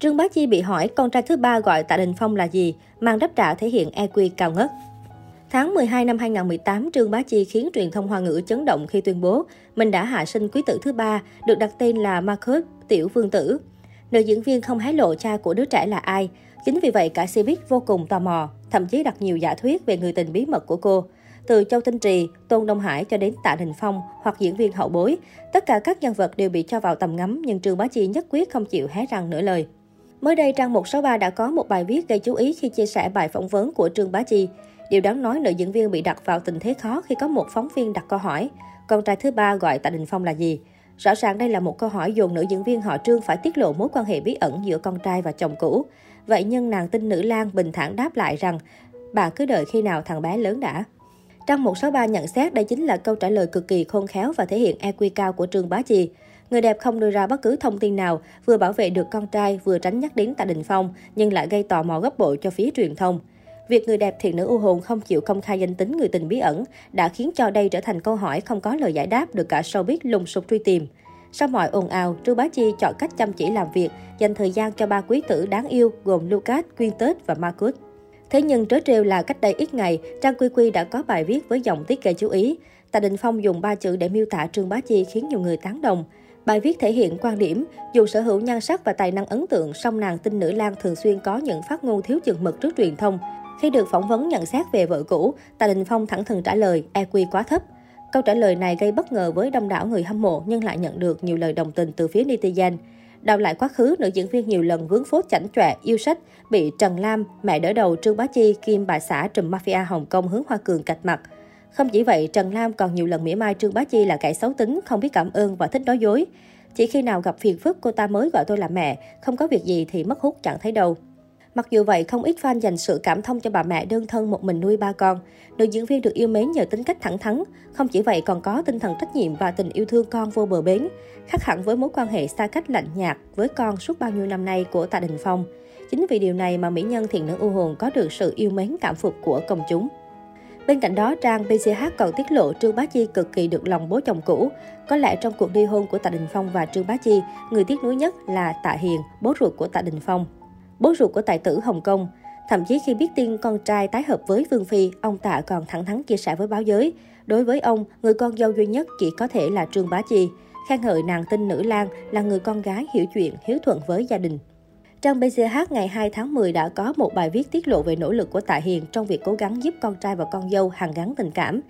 Trương Bá Chi bị hỏi con trai thứ ba gọi Tạ Đình Phong là gì, mang đáp trả thể hiện EQ cao ngất. Tháng 12 năm 2018, Trương Bá Chi khiến truyền thông Hoa ngữ chấn động khi tuyên bố mình đã hạ sinh quý tử thứ ba, được đặt tên là Marcus Tiểu Vương Tử. Nữ diễn viên không hé lộ cha của đứa trẻ là ai. Chính vì vậy cả Cbiz vô cùng tò mò, thậm chí đặt nhiều giả thuyết về người tình bí mật của cô. Từ Châu Tinh Trì, Tôn Đông Hải cho đến Tạ Đình Phong hoặc diễn viên hậu bối, tất cả các nhân vật đều bị cho vào tầm ngắm nhưng Trương Bá Chi nhất quyết không chịu hé răng nửa lời. Mới đây, trang 163 đã có một bài viết gây chú ý khi chia sẻ bài phỏng vấn của Trương Bá Chi. Điều đáng nói, nữ diễn viên bị đặt vào tình thế khó khi có một phóng viên đặt câu hỏi. Con trai thứ ba gọi Tạ Đình Phong là gì? Rõ ràng đây là một câu hỏi dồn nữ diễn viên họ Trương phải tiết lộ mối quan hệ bí ẩn giữa con trai và chồng cũ. Vậy nhưng nàng tin nữ Lan bình thản đáp lại rằng, bà cứ đợi khi nào thằng bé lớn đã. Trang 163 nhận xét đây chính là câu trả lời cực kỳ khôn khéo và thể hiện EQ cao của Trương Bá Chi. Người đẹp không đưa ra bất cứ thông tin nào, vừa bảo vệ được con trai, vừa tránh nhắc đến Tạ Đình Phong, nhưng lại gây tò mò gấp bội cho phía truyền thông. Việc người đẹp thiện nữ u hồn không chịu công khai danh tính người tình bí ẩn đã khiến cho đây trở thành câu hỏi không có lời giải đáp được cả showbiz lùng sục truy tìm. Sau mọi ồn ào, Trương Bá Chi chọn cách chăm chỉ làm việc, dành thời gian cho ba quý tử đáng yêu gồm Lucas, Quyên Tết và Marcus. Thế nhưng trớ trêu là cách đây ít ngày, Trang Quy Quy đã có bài viết với dòng tiết gây chú ý. Tạ Đình Phong dùng ba chữ để miêu tả Trương Bá Chi khiến nhiều người tán đồng. Bài viết thể hiện quan điểm, dù sở hữu nhan sắc và tài năng ấn tượng, song nàng tinh nữ Lan thường xuyên có những phát ngôn thiếu chừng mực trước truyền thông. Khi được phỏng vấn nhận xét về vợ cũ, Tạ Đình Phong thẳng thừng trả lời EQ quá thấp. Câu trả lời này gây bất ngờ với đông đảo người hâm mộ nhưng lại nhận được nhiều lời đồng tình từ phía netizen. Đào lại quá khứ, nữ diễn viên nhiều lần vướng phốt chảnh chọe, yêu sách, bị Trần Lam, mẹ đỡ đầu Trương Bá Chi, kim bà xã trùm mafia Hồng Kông hướng Hoa Cường cạch mặt. Không chỉ vậy, Trần Lam còn nhiều lần mỉa mai Trương Bá Chi là kẻ xấu tính, không biết cảm ơn và thích nói dối. Chỉ khi nào gặp phiền phức, cô ta mới gọi tôi là mẹ, không có việc gì thì mất hút chẳng thấy đâu. Mặc dù vậy, không ít fan dành sự cảm thông cho bà mẹ đơn thân một mình nuôi ba con. Nữ diễn viên được yêu mến nhờ tính cách thẳng thắn. Không chỉ vậy còn có tinh thần trách nhiệm và tình yêu thương con vô bờ bến. Khác hẳn với mối quan hệ xa cách lạnh nhạt với con suốt bao nhiêu năm nay của Tạ Đình Phong. Chính vì điều này mà mỹ nhân thiện nữ u hồn có được sự yêu mến cảm phục của công chúng. Bên cạnh đó, trang BCH còn tiết lộ Trương Bá Chi cực kỳ được lòng bố chồng cũ. Có lẽ trong cuộc ly hôn của Tạ Đình Phong và Trương Bá Chi, người tiếc nuối nhất là Tạ Hiền, bố ruột của Tạ Đình Phong bố ruột của tài tử Hồng Kông. Thậm chí khi biết tin con trai tái hợp với Vương Phi, ông Tạ còn thẳng thắn chia sẻ với báo giới. Đối với ông, người con dâu duy nhất chỉ có thể là Trương Bá Chi. Khen ngợi nàng tinh nữ Lan là người con gái hiểu chuyện, hiếu thuận với gia đình. Trang BCH ngày 2 tháng 10 đã có một bài viết tiết lộ về nỗ lực của Tạ Hiền trong việc cố gắng giúp con trai và con dâu hàn gắn tình cảm.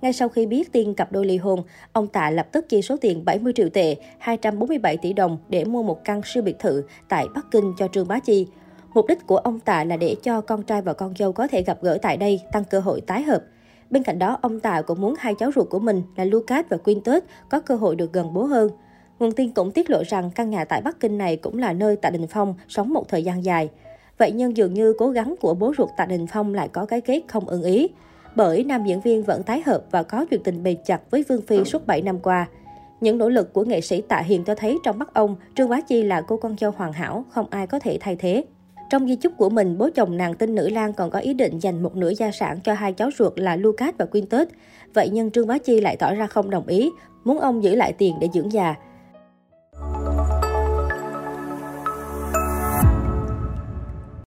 Ngay sau khi biết tin cặp đôi ly hôn, ông Tạ lập tức chi số tiền 70 triệu tệ, 247 tỷ đồng để mua một căn siêu biệt thự tại Bắc Kinh cho Trương Bá Chi. Mục đích của ông Tạ là để cho con trai và con dâu có thể gặp gỡ tại đây, tăng cơ hội tái hợp. Bên cạnh đó, ông Tạ cũng muốn hai cháu ruột của mình là Lucas và Quintus có cơ hội được gần bố hơn. Nguồn tin cũng tiết lộ rằng căn nhà tại Bắc Kinh này cũng là nơi Tạ Đình Phong sống một thời gian dài. Vậy nhưng dường như cố gắng của bố ruột Tạ Đình Phong lại có cái kết không ưng ý. Bởi nam diễn viên vẫn tái hợp và có chuyện tình bền chặt với Vương Phi suốt 7 năm qua. Những nỗ lực của nghệ sĩ Tạ Hiền cho thấy trong mắt ông, Trương Bá Chi là cô con dâu hoàn hảo, không ai có thể thay thế. Trong di chúc của mình, bố chồng nàng tinh nữ Lan còn có ý định dành một nửa gia sản cho hai cháu ruột là Lucas và Quintus. Vậy nhưng Trương Bá Chi lại tỏ ra không đồng ý, muốn ông giữ lại tiền để dưỡng già.